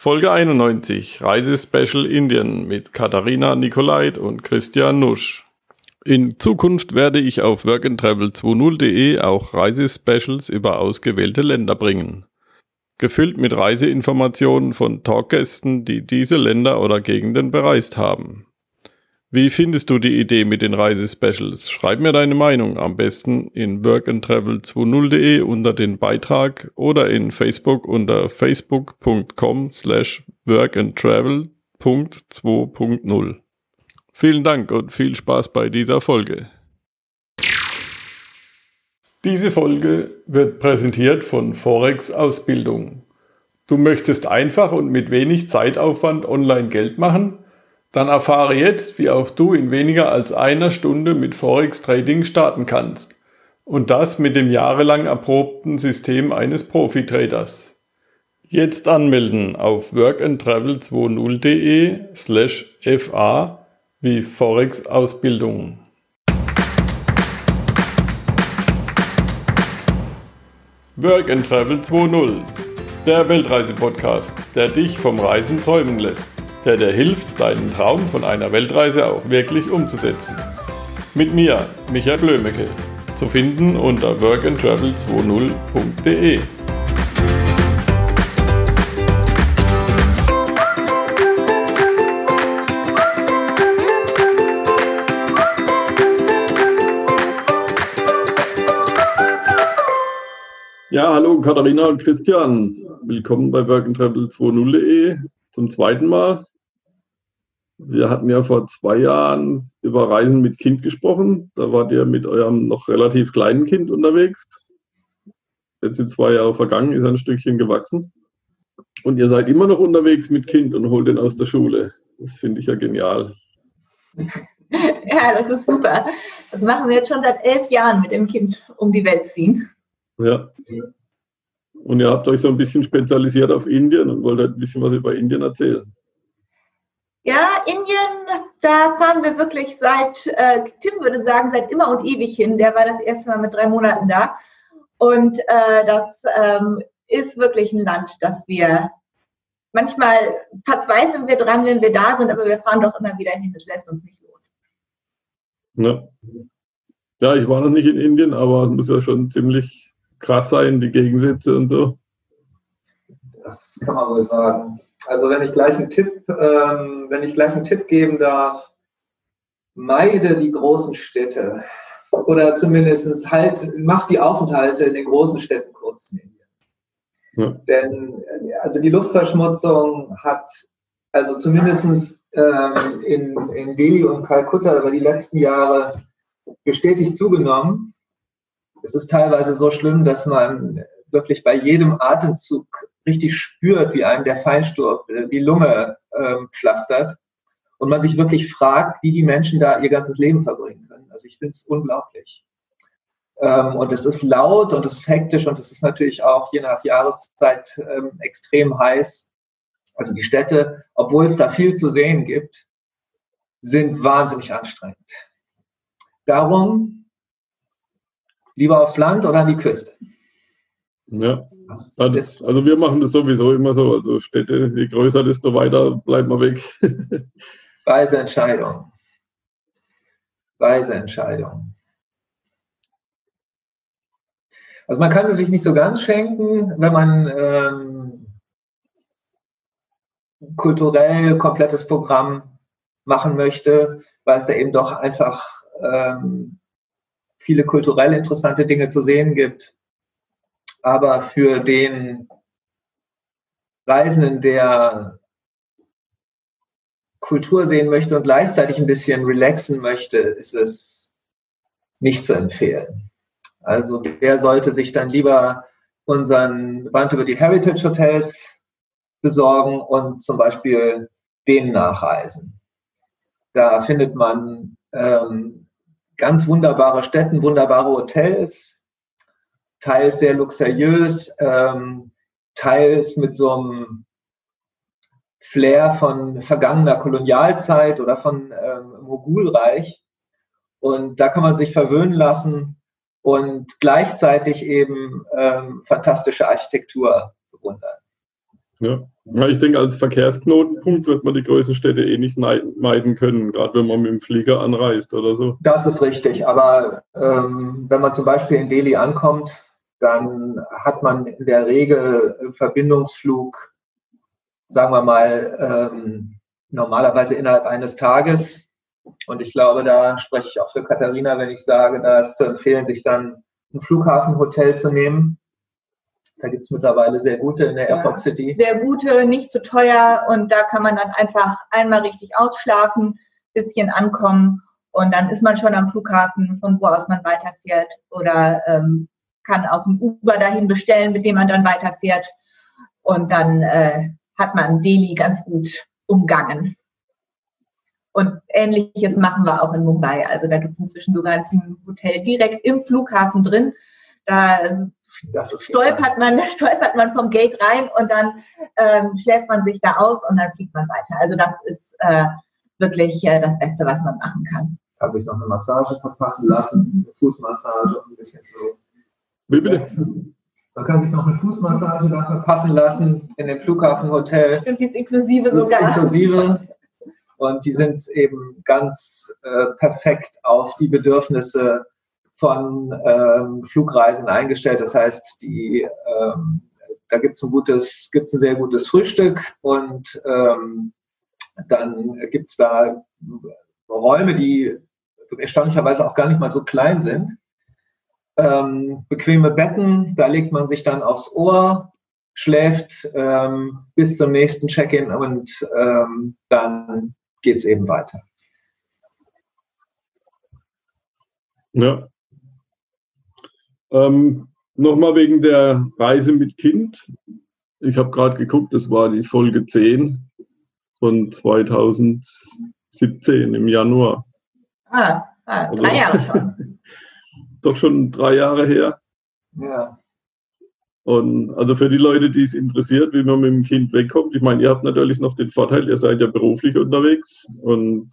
Folge 91 Reisespecial Indien mit Katharina Nikolait und Christian Nusch. In Zukunft werde ich auf workandtravel20.de auch Reisespecials über ausgewählte Länder bringen. Gefüllt mit Reiseinformationen von Talkgästen, die diese Länder oder Gegenden bereist haben. Wie findest du die Idee mit den Reisespecials? Schreib mir deine Meinung am besten in workandtravel20.de unter den Beitrag oder in Facebook unter facebook.com slash workandtravel.2.0. Vielen Dank und viel Spaß bei dieser Folge. Diese Folge wird präsentiert von Forex Ausbildung. Du möchtest einfach und mit wenig Zeitaufwand online Geld machen? Dann erfahre jetzt, wie auch du in weniger als einer Stunde mit Forex Trading starten kannst. Und das mit dem jahrelang erprobten System eines Profi-Traders. Jetzt anmelden auf workandtravel20.de slash fa wie Forex Ausbildung. Work and Travel 2.0, der Weltreise-Podcast, der dich vom Reisen träumen lässt der dir hilft, deinen Traum von einer Weltreise auch wirklich umzusetzen. Mit mir, Michael Blömecke, zu finden unter workandtravel20.de. Ja, hallo Katharina und Christian. Willkommen bei workandtravel20.de zum zweiten Mal. Wir hatten ja vor zwei Jahren über Reisen mit Kind gesprochen. Da wart ihr mit eurem noch relativ kleinen Kind unterwegs. Jetzt sind zwei Jahre vergangen, ist ein Stückchen gewachsen. Und ihr seid immer noch unterwegs mit Kind und holt ihn aus der Schule. Das finde ich ja genial. Ja, das ist super. Das machen wir jetzt schon seit elf Jahren mit dem Kind um die Welt ziehen. Ja. Und ihr habt euch so ein bisschen spezialisiert auf Indien und wollt ein bisschen was über Indien erzählen. Ja, Indien, da fahren wir wirklich seit, äh, Tim würde sagen, seit immer und ewig hin. Der war das erste Mal mit drei Monaten da. Und äh, das ähm, ist wirklich ein Land, das wir manchmal verzweifeln wir dran, wenn wir da sind, aber wir fahren doch immer wieder hin. Das lässt uns nicht los. Ja. ja, ich war noch nicht in Indien, aber es muss ja schon ziemlich krass sein, die Gegensätze und so. Das kann man wohl sagen. Also wenn ich gleich einen Tipp, ähm, wenn ich gleich einen Tipp geben darf, meide die großen Städte oder zumindest halt, mach die Aufenthalte in den großen Städten kurz. Ja. Denn also die Luftverschmutzung hat also zumindest ähm, in, in Delhi und Kalkutta über die letzten Jahre stetig zugenommen. Es ist teilweise so schlimm, dass man wirklich bei jedem Atemzug richtig spürt, wie einem der Feinstaub äh, die Lunge ähm, pflastert und man sich wirklich fragt, wie die Menschen da ihr ganzes Leben verbringen können. Also ich finde es unglaublich. Ähm, und es ist laut und es ist hektisch und es ist natürlich auch je nach Jahreszeit ähm, extrem heiß. Also die Städte, obwohl es da viel zu sehen gibt, sind wahnsinnig anstrengend. Darum lieber aufs Land oder an die Küste. Ja. Also, also wir machen das sowieso immer so. Also Städte, je größer, desto weiter bleiben wir weg. Weise Entscheidung. Weise Entscheidung. Also man kann sie sich nicht so ganz schenken, wenn man ähm, kulturell komplettes Programm machen möchte, weil es da eben doch einfach ähm, viele kulturell interessante Dinge zu sehen gibt aber für den Reisenden, der Kultur sehen möchte und gleichzeitig ein bisschen relaxen möchte, ist es nicht zu empfehlen. Also der sollte sich dann lieber unseren Band über die Heritage Hotels besorgen und zum Beispiel denen nachreisen. Da findet man ähm, ganz wunderbare Städten, wunderbare Hotels, teils sehr luxuriös, ähm, teils mit so einem Flair von vergangener Kolonialzeit oder von ähm, Mogulreich. Und da kann man sich verwöhnen lassen und gleichzeitig eben ähm, fantastische Architektur bewundern. Ja. ich denke, als Verkehrsknotenpunkt wird man die größten Städte eh nicht meiden können, gerade wenn man mit dem Flieger anreist oder so. Das ist richtig, aber ähm, wenn man zum Beispiel in Delhi ankommt, dann hat man in der Regel einen Verbindungsflug, sagen wir mal, ähm, normalerweise innerhalb eines Tages. Und ich glaube, da spreche ich auch für Katharina, wenn ich sage, da ist zu empfehlen, sich dann ein Flughafenhotel zu nehmen da gibt es mittlerweile sehr gute in der Airport City. Sehr gute, nicht zu teuer und da kann man dann einfach einmal richtig ausschlafen, bisschen ankommen und dann ist man schon am Flughafen, von wo aus man weiterfährt oder ähm, kann auch ein Uber dahin bestellen, mit dem man dann weiterfährt und dann äh, hat man Delhi ganz gut umgangen. Und ähnliches machen wir auch in Mumbai. Also da gibt es inzwischen sogar ein Hotel direkt im Flughafen drin. Da stolpert man, stolpert man vom Gate rein und dann ähm, schläft man sich da aus und dann fliegt man weiter. Also das ist äh, wirklich äh, das Beste, was man machen kann. Kann sich noch eine Massage verpassen lassen, eine Fußmassage und ein bisschen so. Wie bitte? Man kann sich noch eine Fußmassage da verpassen lassen in dem Flughafenhotel. Stimmt, die ist inklusive sogar. Ist inklusive. Und die sind eben ganz äh, perfekt auf die Bedürfnisse von ähm, Flugreisen eingestellt. Das heißt, die, ähm, da gibt es ein gutes, gibt's ein sehr gutes Frühstück und ähm, dann gibt es da Räume, die erstaunlicherweise auch gar nicht mal so klein sind. Ähm, bequeme Betten, da legt man sich dann aufs Ohr, schläft ähm, bis zum nächsten Check-in und ähm, dann geht es eben weiter. Ja, ähm, Nochmal wegen der Reise mit Kind. Ich habe gerade geguckt, das war die Folge 10 von 2017 im Januar. Ah, ah drei also, Jahre schon. doch schon drei Jahre her. Ja. Und also für die Leute, die es interessiert, wie man mit dem Kind wegkommt, ich meine, ihr habt natürlich noch den Vorteil, ihr seid ja beruflich unterwegs und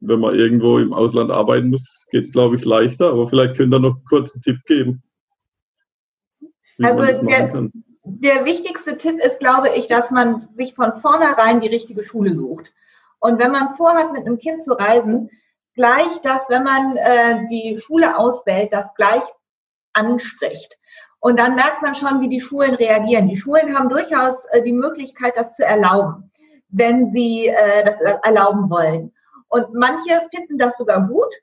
wenn man irgendwo im Ausland arbeiten muss, geht es, glaube ich, leichter. Aber vielleicht könnt ihr noch einen Tipp geben. Also der, der wichtigste Tipp ist, glaube ich, dass man sich von vornherein die richtige Schule sucht. Und wenn man vorhat, mit einem Kind zu reisen, gleich das, wenn man äh, die Schule auswählt, das gleich anspricht. Und dann merkt man schon, wie die Schulen reagieren. Die Schulen haben durchaus äh, die Möglichkeit, das zu erlauben, wenn sie äh, das erlauben wollen. Und manche finden das sogar gut,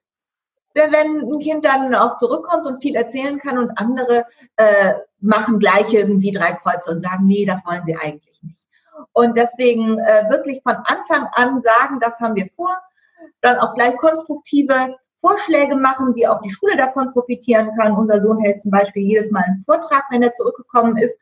wenn ein Kind dann auch zurückkommt und viel erzählen kann und andere äh, machen gleich irgendwie drei Kreuze und sagen, nee, das wollen sie eigentlich nicht. Und deswegen äh, wirklich von Anfang an sagen, das haben wir vor, dann auch gleich konstruktive Vorschläge machen, wie auch die Schule davon profitieren kann. Unser Sohn hält zum Beispiel jedes Mal einen Vortrag, wenn er zurückgekommen ist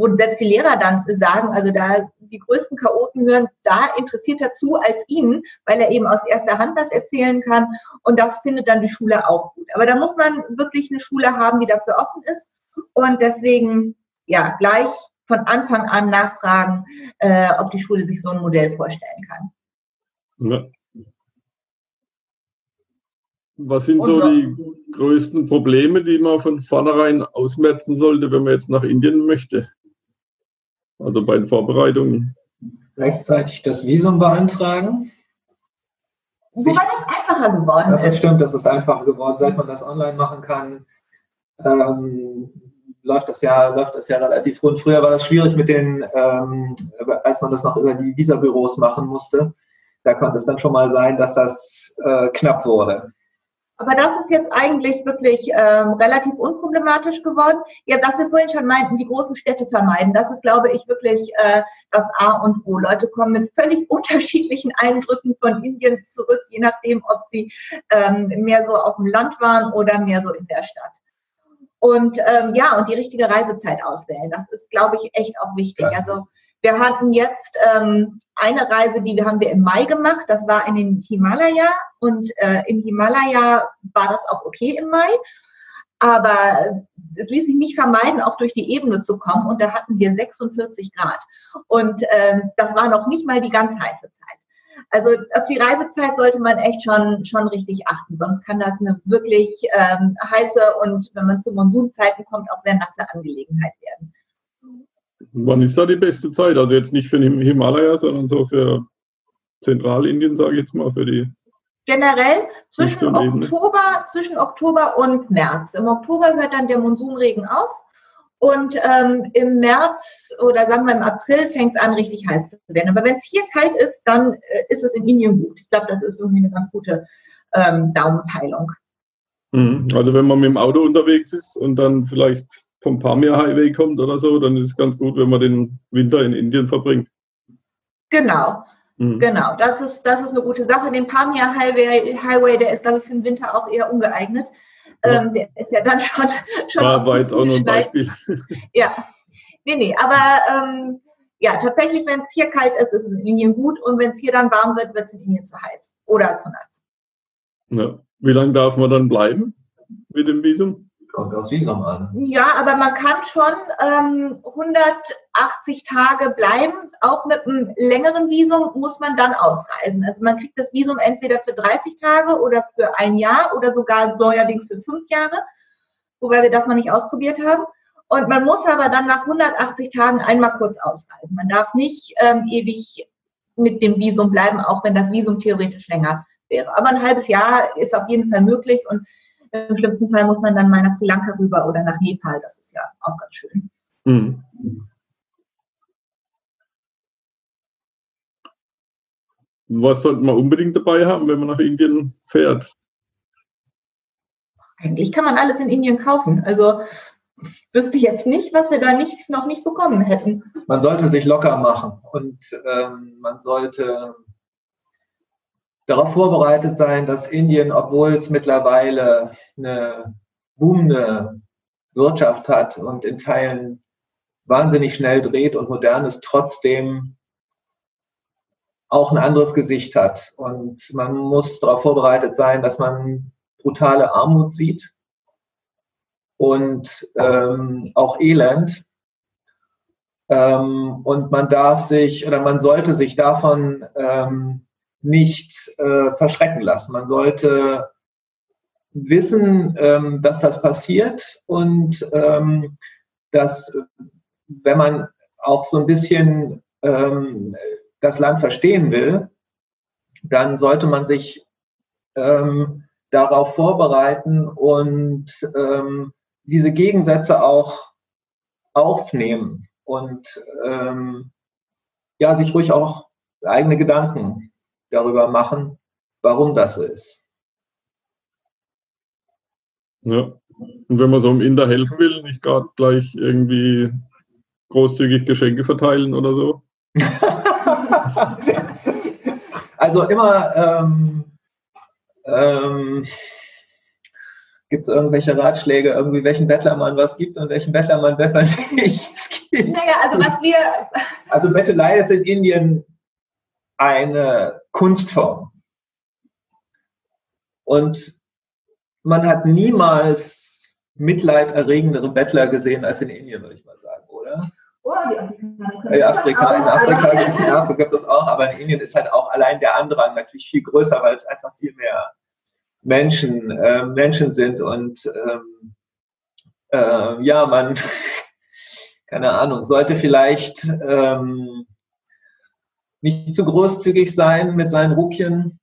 wo selbst die Lehrer dann sagen, also da die größten Chaoten hören, da interessiert er zu als ihnen, weil er eben aus erster Hand das erzählen kann. Und das findet dann die Schule auch gut. Aber da muss man wirklich eine Schule haben, die dafür offen ist. Und deswegen, ja, gleich von Anfang an nachfragen, äh, ob die Schule sich so ein Modell vorstellen kann. Was sind so, so die größten Probleme, die man von vornherein ausmerzen sollte, wenn man jetzt nach Indien möchte? Also bei den Vorbereitungen. Rechtzeitig das Visum beantragen. Wobei das einfacher geworden das ist. Das stimmt, das ist einfacher geworden. Seit man das online machen kann, ähm, läuft das ja, läuft das ja relativ rund. Früher war das schwierig mit den, ähm, als man das noch über die Visabüros machen musste. Da konnte es dann schon mal sein, dass das äh, knapp wurde. Aber das ist jetzt eigentlich wirklich ähm, relativ unproblematisch geworden. Ja, was wir vorhin schon meinten, die großen Städte vermeiden. Das ist, glaube ich, wirklich äh, das A und O. Leute kommen mit völlig unterschiedlichen Eindrücken von Indien zurück, je nachdem, ob sie ähm, mehr so auf dem Land waren oder mehr so in der Stadt. Und ähm, ja, und die richtige Reisezeit auswählen. Das ist, glaube ich, echt auch wichtig. Also wir hatten jetzt ähm, eine Reise, die haben wir im Mai gemacht. Das war in den Himalaya und äh, im Himalaya war das auch okay im Mai. Aber es ließ sich nicht vermeiden, auch durch die Ebene zu kommen. Und da hatten wir 46 Grad. Und ähm, das war noch nicht mal die ganz heiße Zeit. Also auf die Reisezeit sollte man echt schon, schon richtig achten. Sonst kann das eine wirklich ähm, heiße und wenn man zu Monsunzeiten kommt, auch sehr nasse Angelegenheit werden. Wann ist da die beste Zeit? Also jetzt nicht für den Himalaya, sondern so für Zentralindien, sage ich jetzt mal, für die. Generell zwischen Oktober, zwischen Oktober und März. Im Oktober hört dann der Monsunregen auf und ähm, im März oder sagen wir im April fängt es an, richtig heiß zu werden. Aber wenn es hier kalt ist, dann äh, ist es in Indien gut. Ich glaube, das ist irgendwie eine ganz gute ähm, Daumenpeilung. Mhm. Also wenn man mit dem Auto unterwegs ist und dann vielleicht vom Pamir Highway kommt oder so, dann ist es ganz gut, wenn man den Winter in Indien verbringt. Genau. Mhm. Genau, das ist, das ist eine gute Sache. Den Pamir Highway, Highway, der ist, glaube ich, für den Winter auch eher ungeeignet. Ja. Ähm, der ist ja dann schon. schon war, war jetzt auch nur ein Beispiel. Ja. Nee, nee, aber ähm, ja, tatsächlich, wenn es hier kalt ist, ist es in Indien gut und wenn es hier dann warm wird, wird es in Indien zu heiß oder zu nass. Ja. Wie lange darf man dann bleiben mit dem Visum? Kommt aufs Visum an. Ja, aber man kann schon ähm, 180 Tage bleiben. Auch mit einem längeren Visum muss man dann ausreisen. Also man kriegt das Visum entweder für 30 Tage oder für ein Jahr oder sogar neuerdings für fünf Jahre, wobei wir das noch nicht ausprobiert haben. Und man muss aber dann nach 180 Tagen einmal kurz ausreisen. Man darf nicht ähm, ewig mit dem Visum bleiben, auch wenn das Visum theoretisch länger wäre. Aber ein halbes Jahr ist auf jeden Fall möglich und im schlimmsten Fall muss man dann mal nach Sri Lanka rüber oder nach Nepal. Das ist ja auch ganz schön. Mhm. Was sollte man unbedingt dabei haben, wenn man nach Indien fährt? Eigentlich kann man alles in Indien kaufen. Also wüsste ich jetzt nicht, was wir da nicht, noch nicht bekommen hätten. Man sollte sich locker machen und ähm, man sollte darauf vorbereitet sein, dass Indien, obwohl es mittlerweile eine boomende Wirtschaft hat und in Teilen wahnsinnig schnell dreht und modern ist, trotzdem auch ein anderes Gesicht hat. Und man muss darauf vorbereitet sein, dass man brutale Armut sieht und ähm, auch Elend. Ähm, und man darf sich oder man sollte sich davon ähm, nicht äh, verschrecken lassen. Man sollte wissen, ähm, dass das passiert und ähm, dass, wenn man auch so ein bisschen ähm, das Land verstehen will, dann sollte man sich ähm, darauf vorbereiten und ähm, diese Gegensätze auch aufnehmen und ähm, ja, sich ruhig auch eigene Gedanken darüber machen, warum das so ist. Ja. Und wenn man so einem Inder helfen will, nicht gerade gleich irgendwie großzügig Geschenke verteilen oder so? also immer ähm, ähm, gibt es irgendwelche Ratschläge, irgendwie welchen Bettler man was gibt und welchen Bettler man besser nichts gibt. Naja, also was wir. Also Bettelei ist in Indien eine Kunstform. Und man hat niemals mitleiderregendere Bettler gesehen als in Indien, würde ich mal sagen, oder? Oh, die Afrikaner. Ja, Afrika, in Afrika gibt es Afrika das auch, aber in Indien ist halt auch allein der Andrang natürlich viel größer, weil es einfach viel mehr Menschen, äh, Menschen sind und ähm, äh, ja, man, keine Ahnung, sollte vielleicht ähm, nicht zu großzügig sein mit seinen Rupien?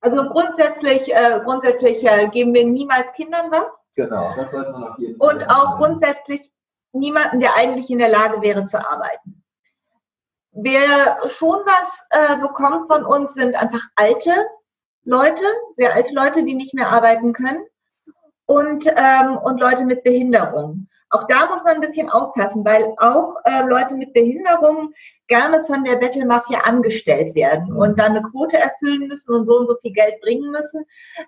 Also grundsätzlich, äh, grundsätzlich äh, geben wir niemals Kindern was. Genau, das sollte man auf jeden Fall. Und auch grundsätzlich niemanden, der eigentlich in der Lage wäre zu arbeiten. Wer schon was äh, bekommt von uns, sind einfach alte Leute, sehr alte Leute, die nicht mehr arbeiten können und, ähm, und Leute mit Behinderung. Auch da muss man ein bisschen aufpassen, weil auch äh, Leute mit Behinderungen gerne von der Bettelmafia angestellt werden und dann eine Quote erfüllen müssen und so und so viel Geld bringen müssen.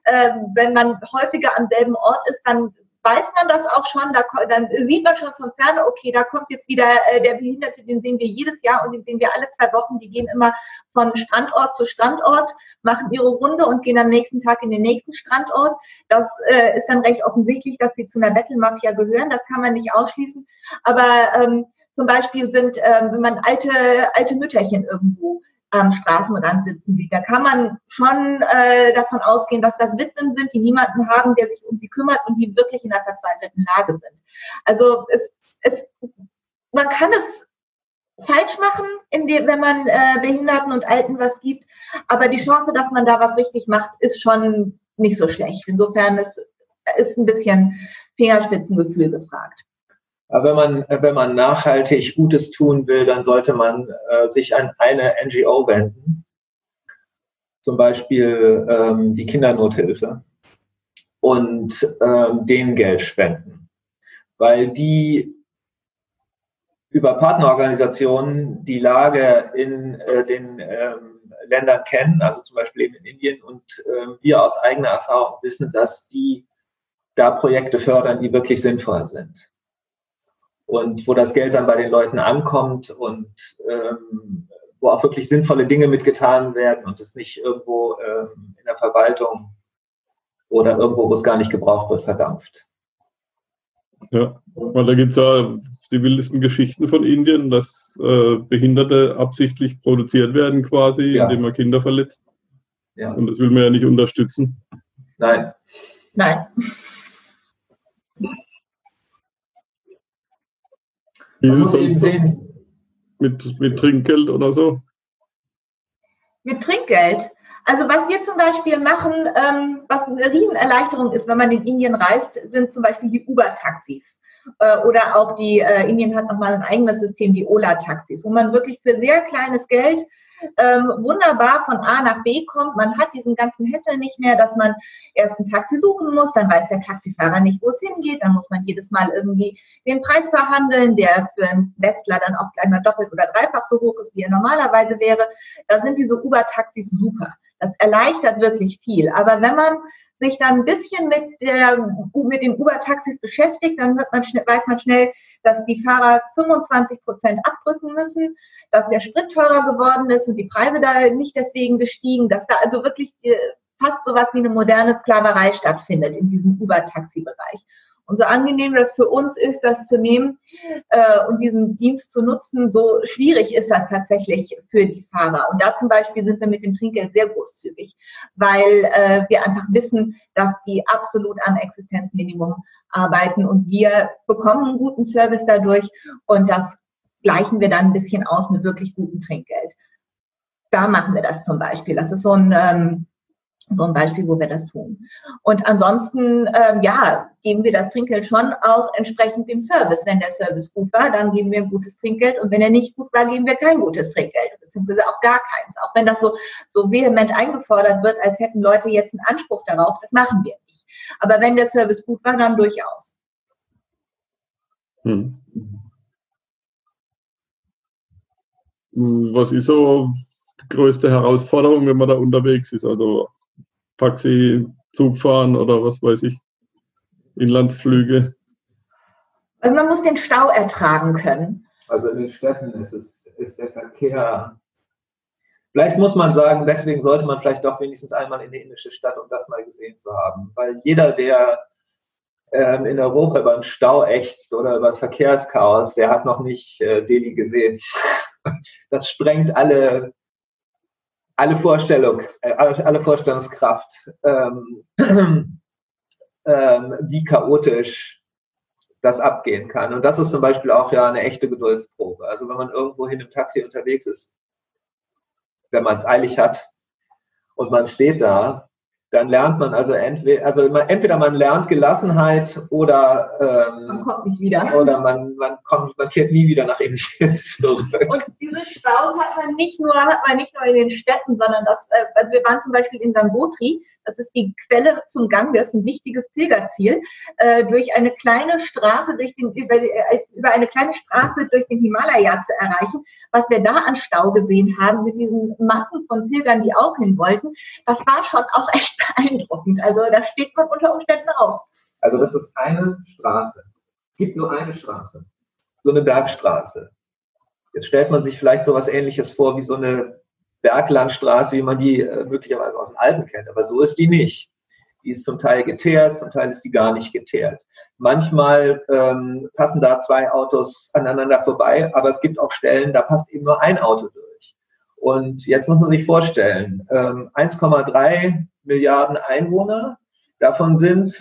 Ähm, wenn man häufiger am selben Ort ist, dann weiß man das auch schon, da, dann sieht man schon von ferne, okay, da kommt jetzt wieder äh, der Behinderte, den sehen wir jedes Jahr und den sehen wir alle zwei Wochen, die gehen immer von Standort zu Standort, machen ihre Runde und gehen am nächsten Tag in den nächsten Standort. Das äh, ist dann recht offensichtlich, dass die zu einer Bettelmafia gehören, das kann man nicht ausschließen, aber ähm, zum Beispiel sind, ähm, wenn man alte, alte Mütterchen irgendwo am Straßenrand sitzen sieht. Da kann man schon äh, davon ausgehen, dass das Witwen sind, die niemanden haben, der sich um sie kümmert und die wirklich in einer verzweifelten Lage sind. Also es, es, man kann es falsch machen, die, wenn man äh, Behinderten und Alten was gibt. Aber die Chance, dass man da was richtig macht, ist schon nicht so schlecht. Insofern ist, ist ein bisschen Fingerspitzengefühl gefragt. Wenn man, wenn man nachhaltig Gutes tun will, dann sollte man äh, sich an eine NGO wenden. Zum Beispiel ähm, die Kindernothilfe und ähm, denen Geld spenden. Weil die über Partnerorganisationen die Lage in äh, den ähm, Ländern kennen, also zum Beispiel eben in Indien, und äh, wir aus eigener Erfahrung wissen, dass die da Projekte fördern, die wirklich sinnvoll sind. Und wo das Geld dann bei den Leuten ankommt und ähm, wo auch wirklich sinnvolle Dinge mitgetan werden und es nicht irgendwo ähm, in der Verwaltung oder irgendwo, wo es gar nicht gebraucht wird, verdampft. Ja, weil da gibt es ja die wildesten Geschichten von Indien, dass äh, Behinderte absichtlich produziert werden quasi, ja. indem man Kinder verletzt. Ja. Und das will man ja nicht unterstützen. Nein. Nein. Man muss eben sehen. Mit, mit Trinkgeld oder so? Mit Trinkgeld? Also was wir zum Beispiel machen, ähm, was eine Riesenerleichterung ist, wenn man in Indien reist, sind zum Beispiel die Uber-Taxis. Äh, oder auch die, äh, Indien hat nochmal ein eigenes System, die Ola-Taxis, wo man wirklich für sehr kleines Geld ähm, wunderbar von A nach B kommt. Man hat diesen ganzen Hessel nicht mehr, dass man erst ein Taxi suchen muss, dann weiß der Taxifahrer nicht, wo es hingeht, dann muss man jedes Mal irgendwie den Preis verhandeln, der für einen Westler dann auch gleich mal doppelt oder dreifach so hoch ist, wie er normalerweise wäre. Da sind diese Uber-Taxis super. Das erleichtert wirklich viel. Aber wenn man sich dann ein bisschen mit, der, mit den Uber-Taxis beschäftigt, dann man weiß man schnell, dass die Fahrer 25 Prozent abdrücken müssen, dass der Sprit teurer geworden ist und die Preise da nicht deswegen gestiegen, dass da also wirklich äh, fast sowas wie eine moderne Sklaverei stattfindet in diesem Uber-Taxi-Bereich. Und so angenehm das für uns ist, das zu nehmen äh, und diesen Dienst zu nutzen, so schwierig ist das tatsächlich für die Fahrer. Und da zum Beispiel sind wir mit dem Trinkgeld sehr großzügig, weil äh, wir einfach wissen, dass die absolut am Existenzminimum arbeiten und wir bekommen einen guten Service dadurch und das gleichen wir dann ein bisschen aus mit wirklich gutem Trinkgeld. Da machen wir das zum Beispiel. Das ist so ein ähm, so ein Beispiel, wo wir das tun. Und ansonsten, ähm, ja, geben wir das Trinkgeld schon auch entsprechend dem Service. Wenn der Service gut war, dann geben wir ein gutes Trinkgeld und wenn er nicht gut war, geben wir kein gutes Trinkgeld, beziehungsweise auch gar keins. Auch wenn das so, so vehement eingefordert wird, als hätten Leute jetzt einen Anspruch darauf, das machen wir nicht. Aber wenn der Service gut war, dann durchaus. Hm. Was ist so die größte Herausforderung, wenn man da unterwegs ist? Also Taxi, Zug fahren oder was weiß ich, Inlandsflüge? Also man muss den Stau ertragen können. Also in den Städten ist, es, ist der Verkehr. Vielleicht muss man sagen, deswegen sollte man vielleicht doch wenigstens einmal in die indische Stadt, um das mal gesehen zu haben. Weil jeder, der ähm, in Europa über den Stau ächzt oder über das Verkehrschaos, der hat noch nicht äh, Delhi gesehen. Das sprengt alle alle, Vorstellung, äh, alle Vorstellungskraft, ähm, ähm, wie chaotisch das abgehen kann. Und das ist zum Beispiel auch ja eine echte Geduldsprobe. Also wenn man irgendwo hin im Taxi unterwegs ist, wenn man es eilig hat und man steht da dann lernt man also entweder, also man, entweder man lernt Gelassenheit oder ähm, man kommt nicht wieder. Oder man, man kommt, man kehrt nie wieder nach Indien zurück. Und diese Staus hat man nicht nur, hat man nicht nur in den Städten, sondern das, äh, also wir waren zum Beispiel in Gangotri, das ist die Quelle zum Gang, das ist ein wichtiges Pilgerziel, äh, durch eine kleine Straße, durch den, über, äh, über eine kleine Straße durch den Himalaya zu erreichen. Was wir da an Stau gesehen haben, mit diesen Massen von Pilgern, die auch hin wollten, das war schon auch echt beeindruckend. Also da steht man unter Umständen auch. Also das ist eine Straße. Es gibt nur eine Straße. So eine Bergstraße. Jetzt stellt man sich vielleicht so etwas ähnliches vor wie so eine Berglandstraße, wie man die äh, möglicherweise aus den Alpen kennt. Aber so ist die nicht. Die ist zum Teil geteert, zum Teil ist die gar nicht geteert. Manchmal ähm, passen da zwei Autos aneinander vorbei, aber es gibt auch Stellen, da passt eben nur ein Auto durch. Und jetzt muss man sich vorstellen, ähm, 1,3 Milliarden Einwohner, davon sind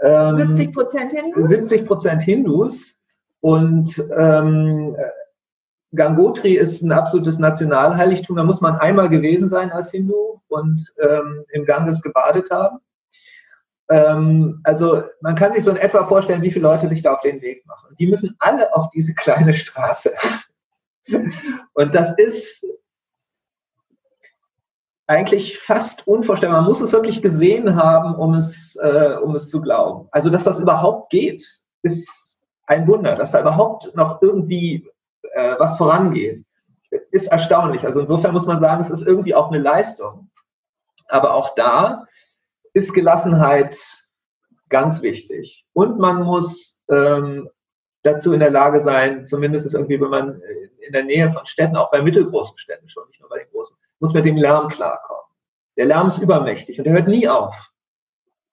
ähm, 70 Prozent Hindus. 70 Prozent Hindus und ähm, Gangotri ist ein absolutes Nationalheiligtum. Da muss man einmal gewesen sein als Hindu und ähm, im Ganges gebadet haben. Ähm, also man kann sich so in etwa vorstellen, wie viele Leute sich da auf den Weg machen. Die müssen alle auf diese kleine Straße. und das ist eigentlich fast unvorstellbar. Man muss es wirklich gesehen haben, um es, äh, um es zu glauben. Also, dass das überhaupt geht, ist ein Wunder. Dass da überhaupt noch irgendwie äh, was vorangeht, ist erstaunlich. Also insofern muss man sagen, es ist irgendwie auch eine Leistung. Aber auch da ist Gelassenheit ganz wichtig. Und man muss ähm, dazu in der Lage sein, zumindest irgendwie, wenn man in der Nähe von Städten, auch bei mittelgroßen Städten schon, nicht nur bei den großen, muss mit dem Lärm klarkommen. Der Lärm ist übermächtig und der hört nie auf.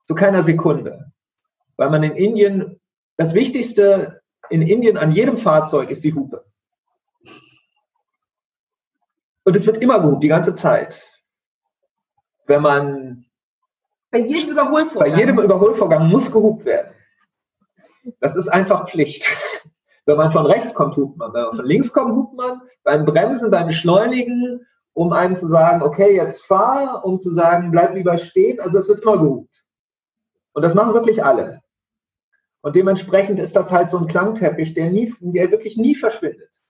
Zu keiner Sekunde. Weil man in Indien, das Wichtigste in Indien an jedem Fahrzeug ist die Hupe. Und es wird immer gehupt, die ganze Zeit. Wenn man. Bei jedem Überholvorgang. Bei jedem Überholvorgang muss gehupt werden. Das ist einfach Pflicht. Wenn man von rechts kommt, hupt man. Wenn man von links kommt, hupt man. Beim Bremsen, beim Beschleunigen, um einem zu sagen, okay, jetzt fahr, um zu sagen, bleib lieber stehen. Also es wird immer gehupt. Und das machen wirklich alle. Und dementsprechend ist das halt so ein Klangteppich, der, nie, der wirklich nie verschwindet.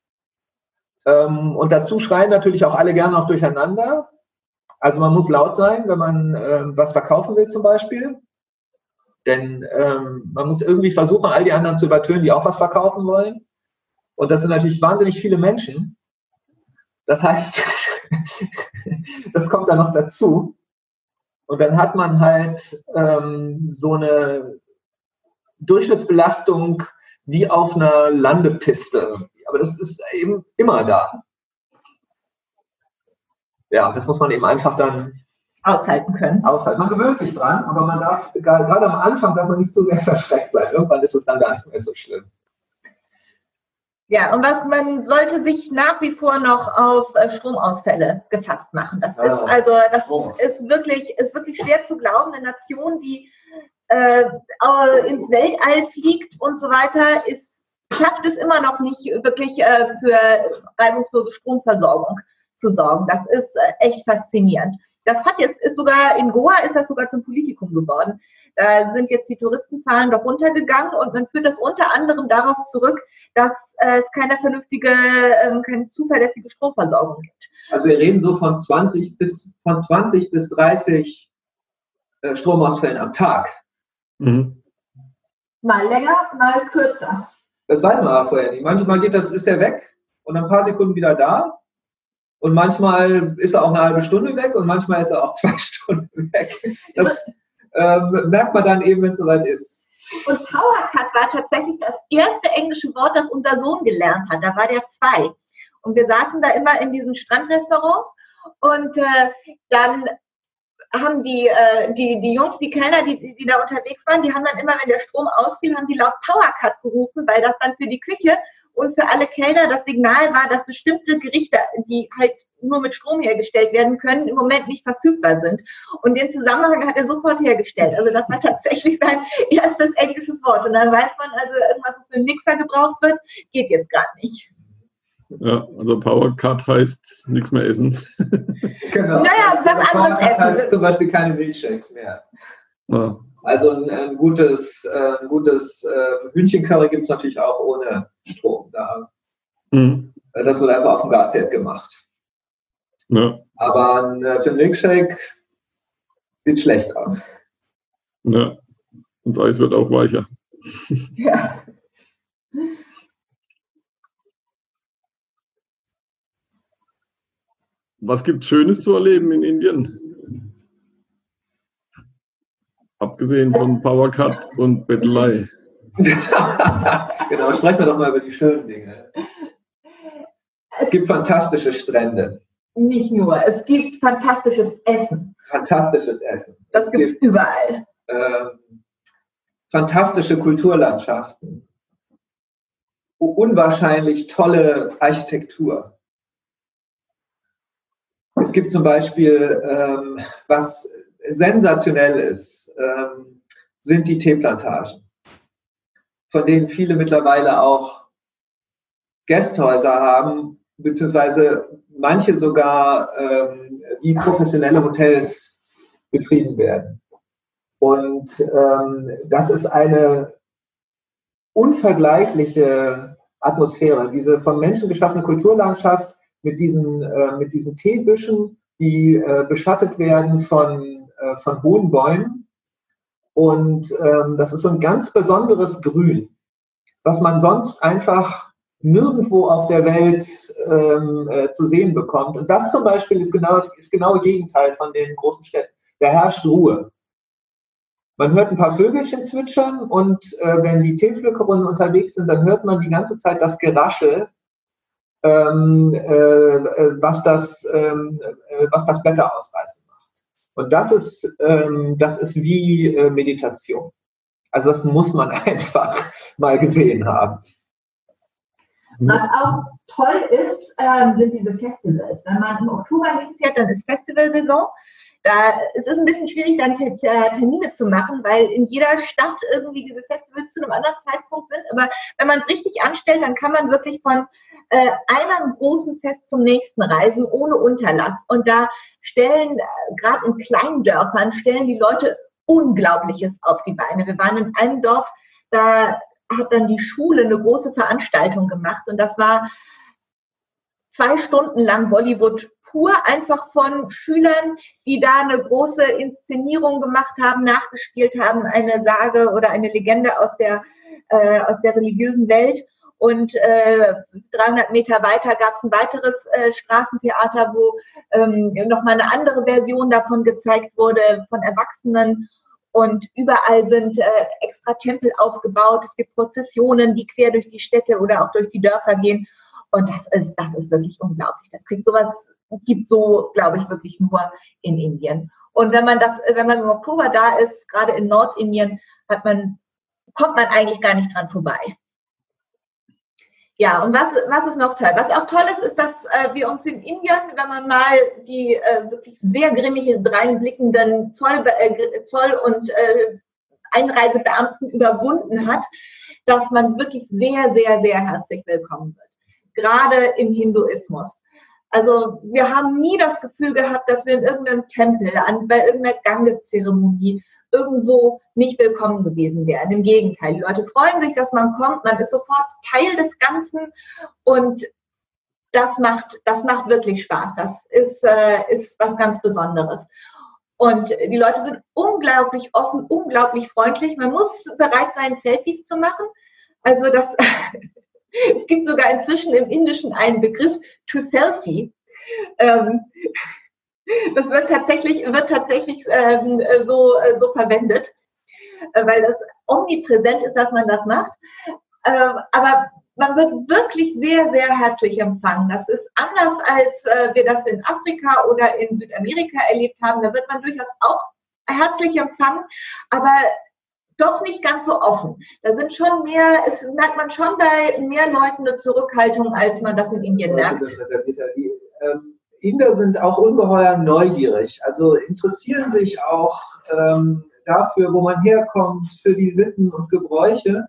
Ähm, und dazu schreien natürlich auch alle gerne noch durcheinander. Also man muss laut sein, wenn man ähm, was verkaufen will zum Beispiel. Denn ähm, man muss irgendwie versuchen, all die anderen zu übertönen, die auch was verkaufen wollen. Und das sind natürlich wahnsinnig viele Menschen. Das heißt, das kommt dann noch dazu. Und dann hat man halt ähm, so eine Durchschnittsbelastung wie auf einer Landepiste aber das ist eben immer da. Ja, das muss man eben einfach dann aushalten können. Aushalten. Man gewöhnt sich dran, aber man darf, gerade am Anfang darf man nicht so sehr verschreckt sein. Irgendwann ist es dann gar nicht mehr so schlimm. Ja, und was man sollte sich nach wie vor noch auf äh, Stromausfälle gefasst machen. Das ist also, das ist wirklich, ist wirklich schwer zu glauben. Eine Nation, die äh, ins Weltall fliegt und so weiter, ist schafft es immer noch nicht wirklich äh, für reibungslose Stromversorgung zu sorgen. Das ist äh, echt faszinierend. Das hat jetzt, ist sogar, in Goa ist das sogar zum Politikum geworden. Da sind jetzt die Touristenzahlen doch runtergegangen und man führt das unter anderem darauf zurück, dass äh, es keine vernünftige, ähm, keine zuverlässige Stromversorgung gibt. Also wir reden so von 20 bis, von 20 bis 30 äh, Stromausfällen am Tag. Mhm. Mal länger, mal kürzer. Das weiß man aber vorher nicht. Manchmal geht das, ist er weg und ein paar Sekunden wieder da. Und manchmal ist er auch eine halbe Stunde weg und manchmal ist er auch zwei Stunden weg. Das ähm, merkt man dann eben, wenn es soweit ist. Und Powercut war tatsächlich das erste englische Wort, das unser Sohn gelernt hat. Da war der zwei. Und wir saßen da immer in diesen Strandrestaurants und äh, dann haben die, äh, die, die Jungs, die Kellner, die, die da unterwegs waren, die haben dann immer, wenn der Strom ausfiel, haben die laut Powercut gerufen, weil das dann für die Küche und für alle Kellner das Signal war, dass bestimmte Gerichte, die halt nur mit Strom hergestellt werden können, im Moment nicht verfügbar sind. Und den Zusammenhang hat er sofort hergestellt. Also das war tatsächlich sein erstes englisches Wort. Und dann weiß man also, irgendwas, was für einen Mixer gebraucht wird, geht jetzt gar nicht. Ja, also Power Cut heißt nichts mehr essen. Genau. Naja, was anderes essen. heißt zum Beispiel keine Milchshakes mehr. Ja. Also ein, ein, gutes, äh, ein gutes äh, Hühnchencurry gibt es natürlich auch ohne Strom. Da, mhm. Das wird einfach auf dem Gasherd gemacht. Ja. Aber ein, äh, für einen Milkshake sieht schlecht aus. Ja, und das Eis wird auch weicher. Ja. Was gibt es Schönes zu erleben in Indien? Abgesehen von Powercut und Bettelei. genau, sprechen wir doch mal über die schönen Dinge. Es gibt fantastische Strände. Nicht nur, es gibt fantastisches Essen. Fantastisches Essen. Das gibt es überall. Ähm, fantastische Kulturlandschaften. Unwahrscheinlich tolle Architektur. Es gibt zum Beispiel, ähm, was sensationell ist, ähm, sind die Teeplantagen, von denen viele mittlerweile auch Gästhäuser haben, beziehungsweise manche sogar ähm, wie professionelle Hotels betrieben werden. Und ähm, das ist eine unvergleichliche Atmosphäre, diese von Menschen geschaffene Kulturlandschaft mit diesen, äh, mit diesen Teebüschen, die äh, beschattet werden von, äh, von hohen Bäumen. Und ähm, das ist so ein ganz besonderes Grün, was man sonst einfach nirgendwo auf der Welt ähm, äh, zu sehen bekommt. Und das zum Beispiel ist genau das ist genaue Gegenteil von den großen Städten. Da herrscht Ruhe. Man hört ein paar Vögelchen zwitschern und äh, wenn die Teepflückerinnen unterwegs sind, dann hört man die ganze Zeit das Geraschel, ähm, äh, äh was, das, ähm, äh, was das Blätter ausreißen macht. Und das ist, ähm, das ist wie äh, Meditation. Also das muss man einfach mal gesehen haben. Was auch toll ist, ähm, sind diese Festivals. Wenn man im Oktober hinfährt, dann ist Festivalsaison. Da, es ist ein bisschen schwierig, dann Termine zu machen, weil in jeder Stadt irgendwie diese Festivals zu einem anderen Zeitpunkt sind. Aber wenn man es richtig anstellt, dann kann man wirklich von äh, einem großen Fest zum nächsten reisen, ohne Unterlass. Und da stellen, äh, gerade in kleinen Dörfern, stellen die Leute Unglaubliches auf die Beine. Wir waren in einem Dorf, da hat dann die Schule eine große Veranstaltung gemacht und das war zwei Stunden lang Bollywood pur, einfach von Schülern, die da eine große Inszenierung gemacht haben, nachgespielt haben, eine Sage oder eine Legende aus der, äh, aus der religiösen Welt. Und äh, 300 Meter weiter gab es ein weiteres äh, Straßentheater, wo ähm, nochmal eine andere Version davon gezeigt wurde von Erwachsenen. Und überall sind äh, extra Tempel aufgebaut. Es gibt Prozessionen, die quer durch die Städte oder auch durch die Dörfer gehen. Und das ist, das ist wirklich unglaublich. Das kriegt sowas, gibt so, glaube ich, wirklich nur in Indien. Und wenn man das, wenn man im Oktober da ist, gerade in Nordindien, hat man, kommt man eigentlich gar nicht dran vorbei. Ja, und was, was ist noch toll? Was auch toll ist, ist, dass äh, wir uns in Indien, wenn man mal die äh, wirklich sehr grimmig dreinblickenden Zoll, äh, Zoll und äh, Einreisebeamten überwunden hat, dass man wirklich sehr, sehr, sehr herzlich willkommen wird. Gerade im Hinduismus. Also wir haben nie das Gefühl gehabt, dass wir in irgendeinem Tempel, an, bei irgendeiner Gangeszeremonie irgendwo nicht willkommen gewesen wären. Im Gegenteil, die Leute freuen sich, dass man kommt, man ist sofort Teil des Ganzen und das macht, das macht wirklich Spaß. Das ist, äh, ist was ganz Besonderes. Und die Leute sind unglaublich offen, unglaublich freundlich. Man muss bereit sein, Selfies zu machen. Also das, es gibt sogar inzwischen im Indischen einen Begriff to Selfie. Ähm, das wird tatsächlich, wird tatsächlich ähm, so, so verwendet, äh, weil das omnipräsent ist, dass man das macht. Ähm, aber man wird wirklich sehr, sehr herzlich empfangen. Das ist anders, als äh, wir das in Afrika oder in Südamerika erlebt haben. Da wird man durchaus auch herzlich empfangen, aber doch nicht ganz so offen. Da sind schon mehr, es merkt man schon bei mehr Leuten eine Zurückhaltung, als man das in Indien merkt. Ähm, Inder sind auch ungeheuer neugierig, also interessieren sich auch ähm, dafür, wo man herkommt, für die Sitten und Gebräuche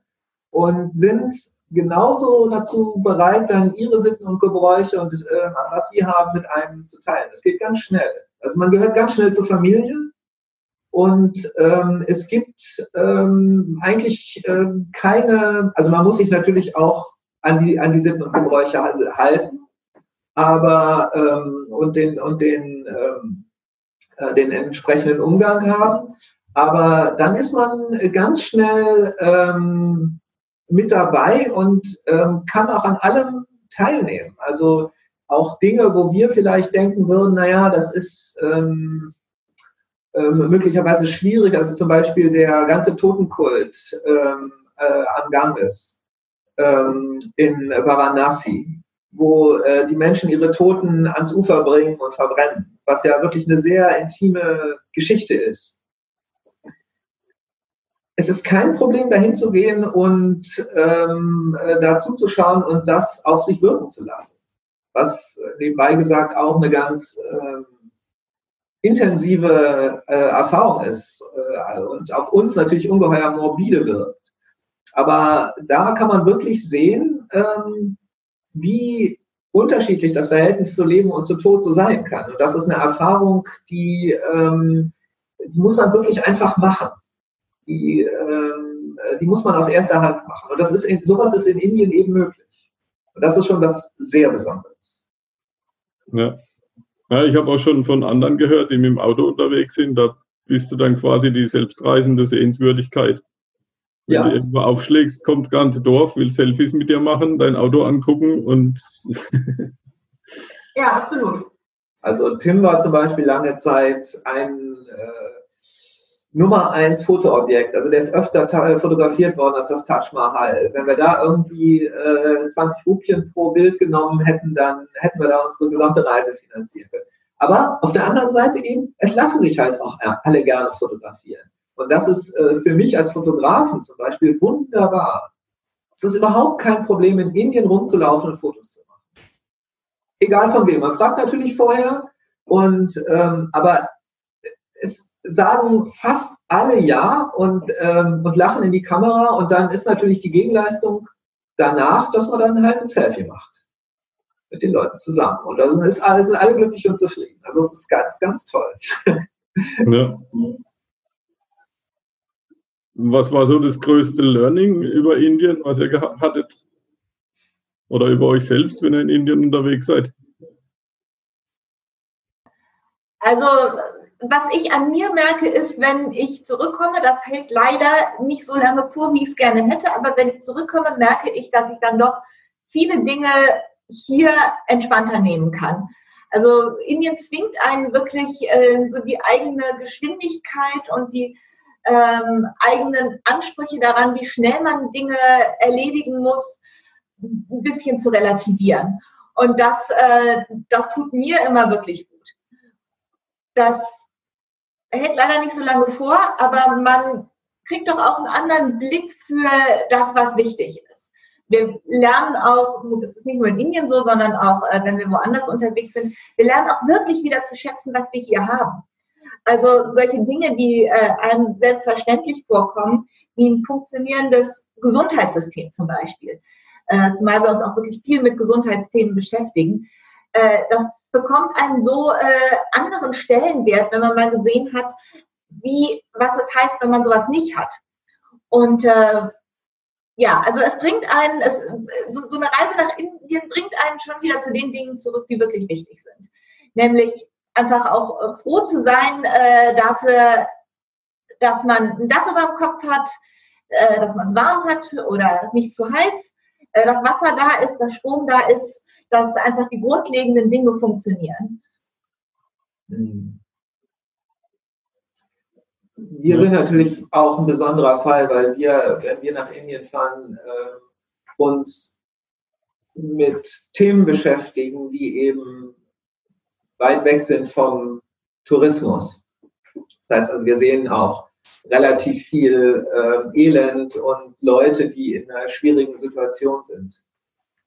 und sind genauso dazu bereit, dann ihre Sitten und Gebräuche und äh, was sie haben, mit einem zu teilen. Das geht ganz schnell. Also man gehört ganz schnell zur Familie und ähm, es gibt ähm, eigentlich ähm, keine, also man muss sich natürlich auch an die, an die Sitten und Gebräuche halten aber ähm, und den und den ähm, äh, den entsprechenden Umgang haben. Aber dann ist man ganz schnell ähm, mit dabei und ähm, kann auch an allem teilnehmen. Also auch Dinge, wo wir vielleicht denken würden, naja, das ist ähm, ähm, möglicherweise schwierig, also zum Beispiel der ganze Totenkult ähm, äh, am Ganges ähm, in Varanasi wo äh, die Menschen ihre Toten ans Ufer bringen und verbrennen, was ja wirklich eine sehr intime Geschichte ist. Es ist kein Problem, dahin zu gehen und ähm, äh, da zuzuschauen und das auf sich wirken zu lassen. Was nebenbei gesagt auch eine ganz äh, intensive äh, Erfahrung ist äh, und auf uns natürlich ungeheuer morbide wirkt. Aber da kann man wirklich sehen, ähm, wie unterschiedlich das Verhältnis zu Leben und zu Tod so sein kann. Und das ist eine Erfahrung, die, ähm, die muss man wirklich einfach machen. Die, ähm, die muss man aus erster Hand machen. Und das ist in, sowas ist in Indien eben möglich. Und das ist schon was sehr Besonderes. Ja. ja ich habe auch schon von anderen gehört, die mit dem Auto unterwegs sind. Da bist du dann quasi die selbstreisende Sehenswürdigkeit. Wenn ja. du irgendwo aufschlägst, kommt das ganze Dorf, will Selfies mit dir machen, dein Auto angucken und. ja, absolut. Also Tim war zum Beispiel lange Zeit ein äh, Nummer eins Fotoobjekt. Also der ist öfter fotografiert worden als das Taj Mahal. Wenn wir da irgendwie äh, 20 Rupien pro Bild genommen hätten, dann hätten wir da unsere gesamte Reise finanzieren können. Aber auf der anderen Seite eben, es lassen sich halt auch alle gerne fotografieren. Und das ist äh, für mich als Fotografen zum Beispiel wunderbar. Es ist überhaupt kein Problem, in Indien rumzulaufen und Fotos zu machen. Egal von wem. Man fragt natürlich vorher, und, ähm, aber es sagen fast alle ja und, ähm, und lachen in die Kamera. Und dann ist natürlich die Gegenleistung danach, dass man dann halt ein Selfie macht mit den Leuten zusammen. Und da sind, alle, sind alle glücklich und zufrieden. Also es ist ganz, ganz toll. Ja. Was war so das größte Learning über Indien, was ihr gehabt hattet? Oder über euch selbst, wenn ihr in Indien unterwegs seid? Also, was ich an mir merke, ist, wenn ich zurückkomme, das hält leider nicht so lange vor, wie ich es gerne hätte, aber wenn ich zurückkomme, merke ich, dass ich dann doch viele Dinge hier entspannter nehmen kann. Also Indien zwingt einen wirklich äh, so die eigene Geschwindigkeit und die ähm, eigenen Ansprüche daran, wie schnell man Dinge erledigen muss, ein bisschen zu relativieren. Und das, äh, das tut mir immer wirklich gut. Das hält leider nicht so lange vor, aber man kriegt doch auch einen anderen Blick für das, was wichtig ist. Wir lernen auch, das ist nicht nur in Indien so, sondern auch, äh, wenn wir woanders unterwegs sind, wir lernen auch wirklich wieder zu schätzen, was wir hier haben. Also solche Dinge, die äh, einem selbstverständlich vorkommen, wie ein funktionierendes Gesundheitssystem zum Beispiel, äh, zumal wir uns auch wirklich viel mit Gesundheitsthemen beschäftigen, äh, das bekommt einen so äh, anderen Stellenwert, wenn man mal gesehen hat, wie, was es heißt, wenn man sowas nicht hat. Und äh, ja, also es bringt einen, es, so, so eine Reise nach Indien bringt einen schon wieder zu den Dingen zurück, die wirklich wichtig sind. Nämlich einfach auch äh, froh zu sein äh, dafür, dass man ein Dach über dem Kopf hat, äh, dass man es warm hat oder nicht zu heiß, äh, dass Wasser da ist, dass Strom da ist, dass einfach die grundlegenden Dinge funktionieren. Wir sind natürlich auch ein besonderer Fall, weil wir, wenn wir nach Indien fahren, äh, uns mit Themen beschäftigen, die eben weit weg sind vom Tourismus. Das heißt also, wir sehen auch relativ viel äh, Elend und Leute, die in einer schwierigen Situation sind.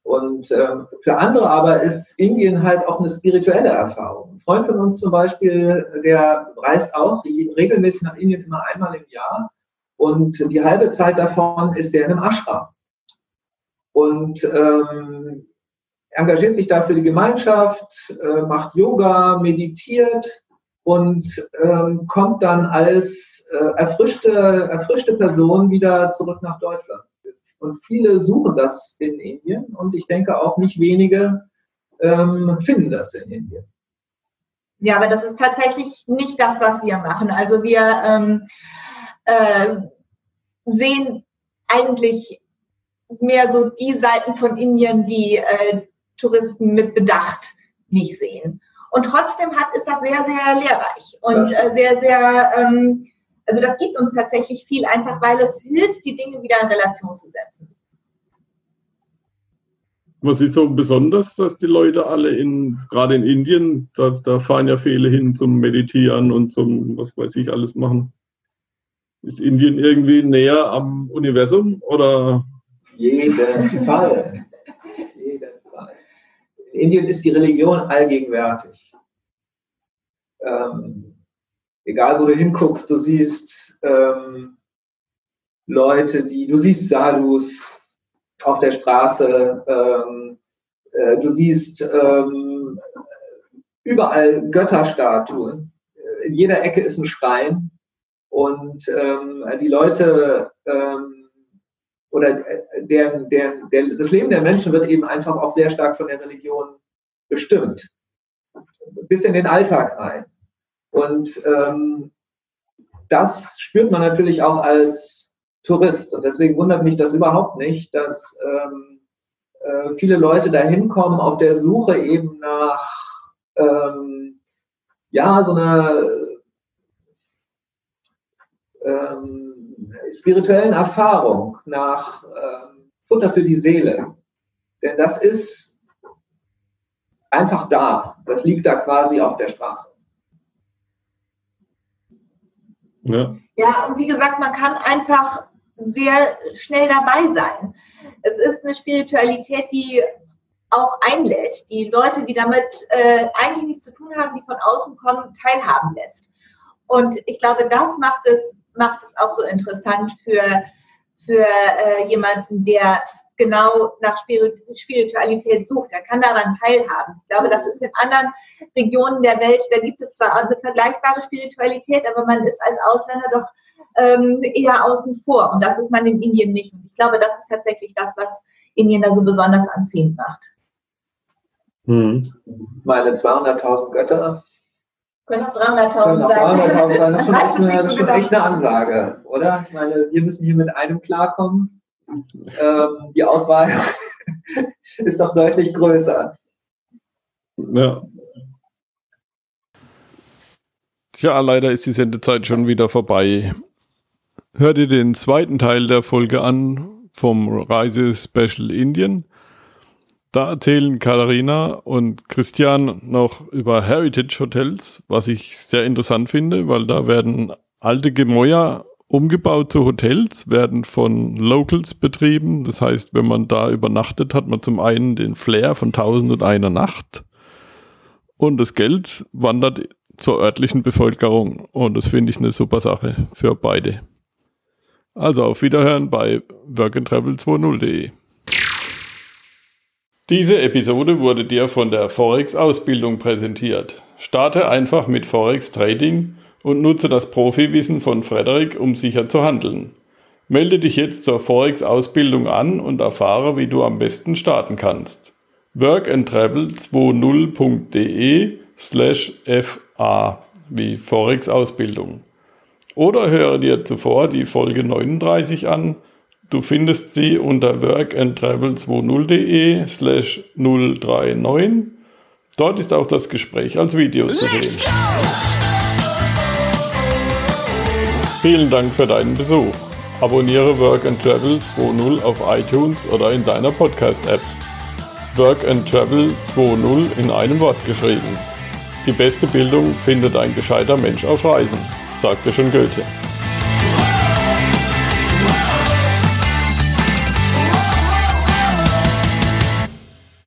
Und ähm, für andere aber ist Indien halt auch eine spirituelle Erfahrung. Ein Freund von uns zum Beispiel, der reist auch regelmäßig nach Indien immer einmal im Jahr und die halbe Zeit davon ist er in einem Ashram. Und ähm, engagiert sich da für die Gemeinschaft, äh, macht Yoga, meditiert und ähm, kommt dann als äh, erfrischte, erfrischte Person wieder zurück nach Deutschland. Und viele suchen das in Indien und ich denke auch nicht wenige ähm, finden das in Indien. Ja, aber das ist tatsächlich nicht das, was wir machen. Also wir ähm, äh, sehen eigentlich mehr so die Seiten von Indien, die äh, Touristen mit Bedacht nicht sehen. Und trotzdem hat, ist das sehr, sehr lehrreich und äh, sehr, sehr, ähm, also das gibt uns tatsächlich viel, einfach weil es hilft, die Dinge wieder in Relation zu setzen. Was ist so besonders, dass die Leute alle in, gerade in Indien, da, da fahren ja viele hin zum Meditieren und zum, was weiß ich, alles machen. Ist Indien irgendwie näher am Universum oder? Jeden Fall. In Indien ist die Religion allgegenwärtig. Ähm, egal wo du hinguckst, du siehst ähm, Leute, die, du siehst Sadhus auf der Straße, ähm, äh, du siehst ähm, überall Götterstatuen. In jeder Ecke ist ein Schrein. Und ähm, die Leute ähm, oder der, der, der, das Leben der Menschen wird eben einfach auch sehr stark von der Religion bestimmt. Bis in den Alltag rein. Und ähm, das spürt man natürlich auch als Tourist. Und deswegen wundert mich das überhaupt nicht, dass ähm, äh, viele Leute da hinkommen auf der Suche eben nach ähm, ja, so einer ähm, spirituellen Erfahrung, nach ähm, Futter für die Seele. Denn das ist einfach da. Das liegt da quasi auf der Straße. Ja. ja, und wie gesagt, man kann einfach sehr schnell dabei sein. Es ist eine Spiritualität, die auch einlädt, die Leute, die damit äh, eigentlich nichts zu tun haben, die von außen kommen, teilhaben lässt. Und ich glaube, das macht es, macht es auch so interessant für, für äh, jemanden, der genau nach Spiritualität sucht. Er kann daran teilhaben. Ich glaube, das ist in anderen Regionen der Welt, da gibt es zwar eine vergleichbare Spiritualität, aber man ist als Ausländer doch ähm, eher außen vor. Und das ist man in Indien nicht. Und ich glaube, das ist tatsächlich das, was Indien da so besonders anziehend macht. Hm. Meine 200.000 Götter. Können auch 300.000 sein. 300.000 sein. Das ist schon, echt eine, das ist schon echt eine Ansage, oder? Ich meine, wir müssen hier mit einem klarkommen. Ähm, die Auswahl ist doch deutlich größer. Ja. Tja, leider ist die Sendezeit schon wieder vorbei. Hör dir den zweiten Teil der Folge an vom Reisespecial Indien. Da erzählen Katharina und Christian noch über Heritage Hotels, was ich sehr interessant finde, weil da werden alte Gemäuer umgebaut zu Hotels, werden von Locals betrieben. Das heißt, wenn man da übernachtet, hat man zum einen den Flair von Tausend und einer Nacht und das Geld wandert zur örtlichen Bevölkerung und das finde ich eine super Sache für beide. Also auf Wiederhören bei workandtravel20.de. Diese Episode wurde dir von der Forex Ausbildung präsentiert. Starte einfach mit Forex Trading und nutze das Profiwissen von Frederik, um sicher zu handeln. Melde dich jetzt zur Forex Ausbildung an und erfahre, wie du am besten starten kannst. workandtravel20.de slash fa wie Forex Ausbildung. Oder höre dir zuvor die Folge 39 an Du findest sie unter workandtravel20.de slash 039. Dort ist auch das Gespräch als Video zu sehen. Vielen Dank für deinen Besuch. Abonniere Work and Travel 2.0 auf iTunes oder in deiner Podcast-App. Work and Travel 2.0 in einem Wort geschrieben. Die beste Bildung findet ein gescheiter Mensch auf Reisen, sagte schon Goethe.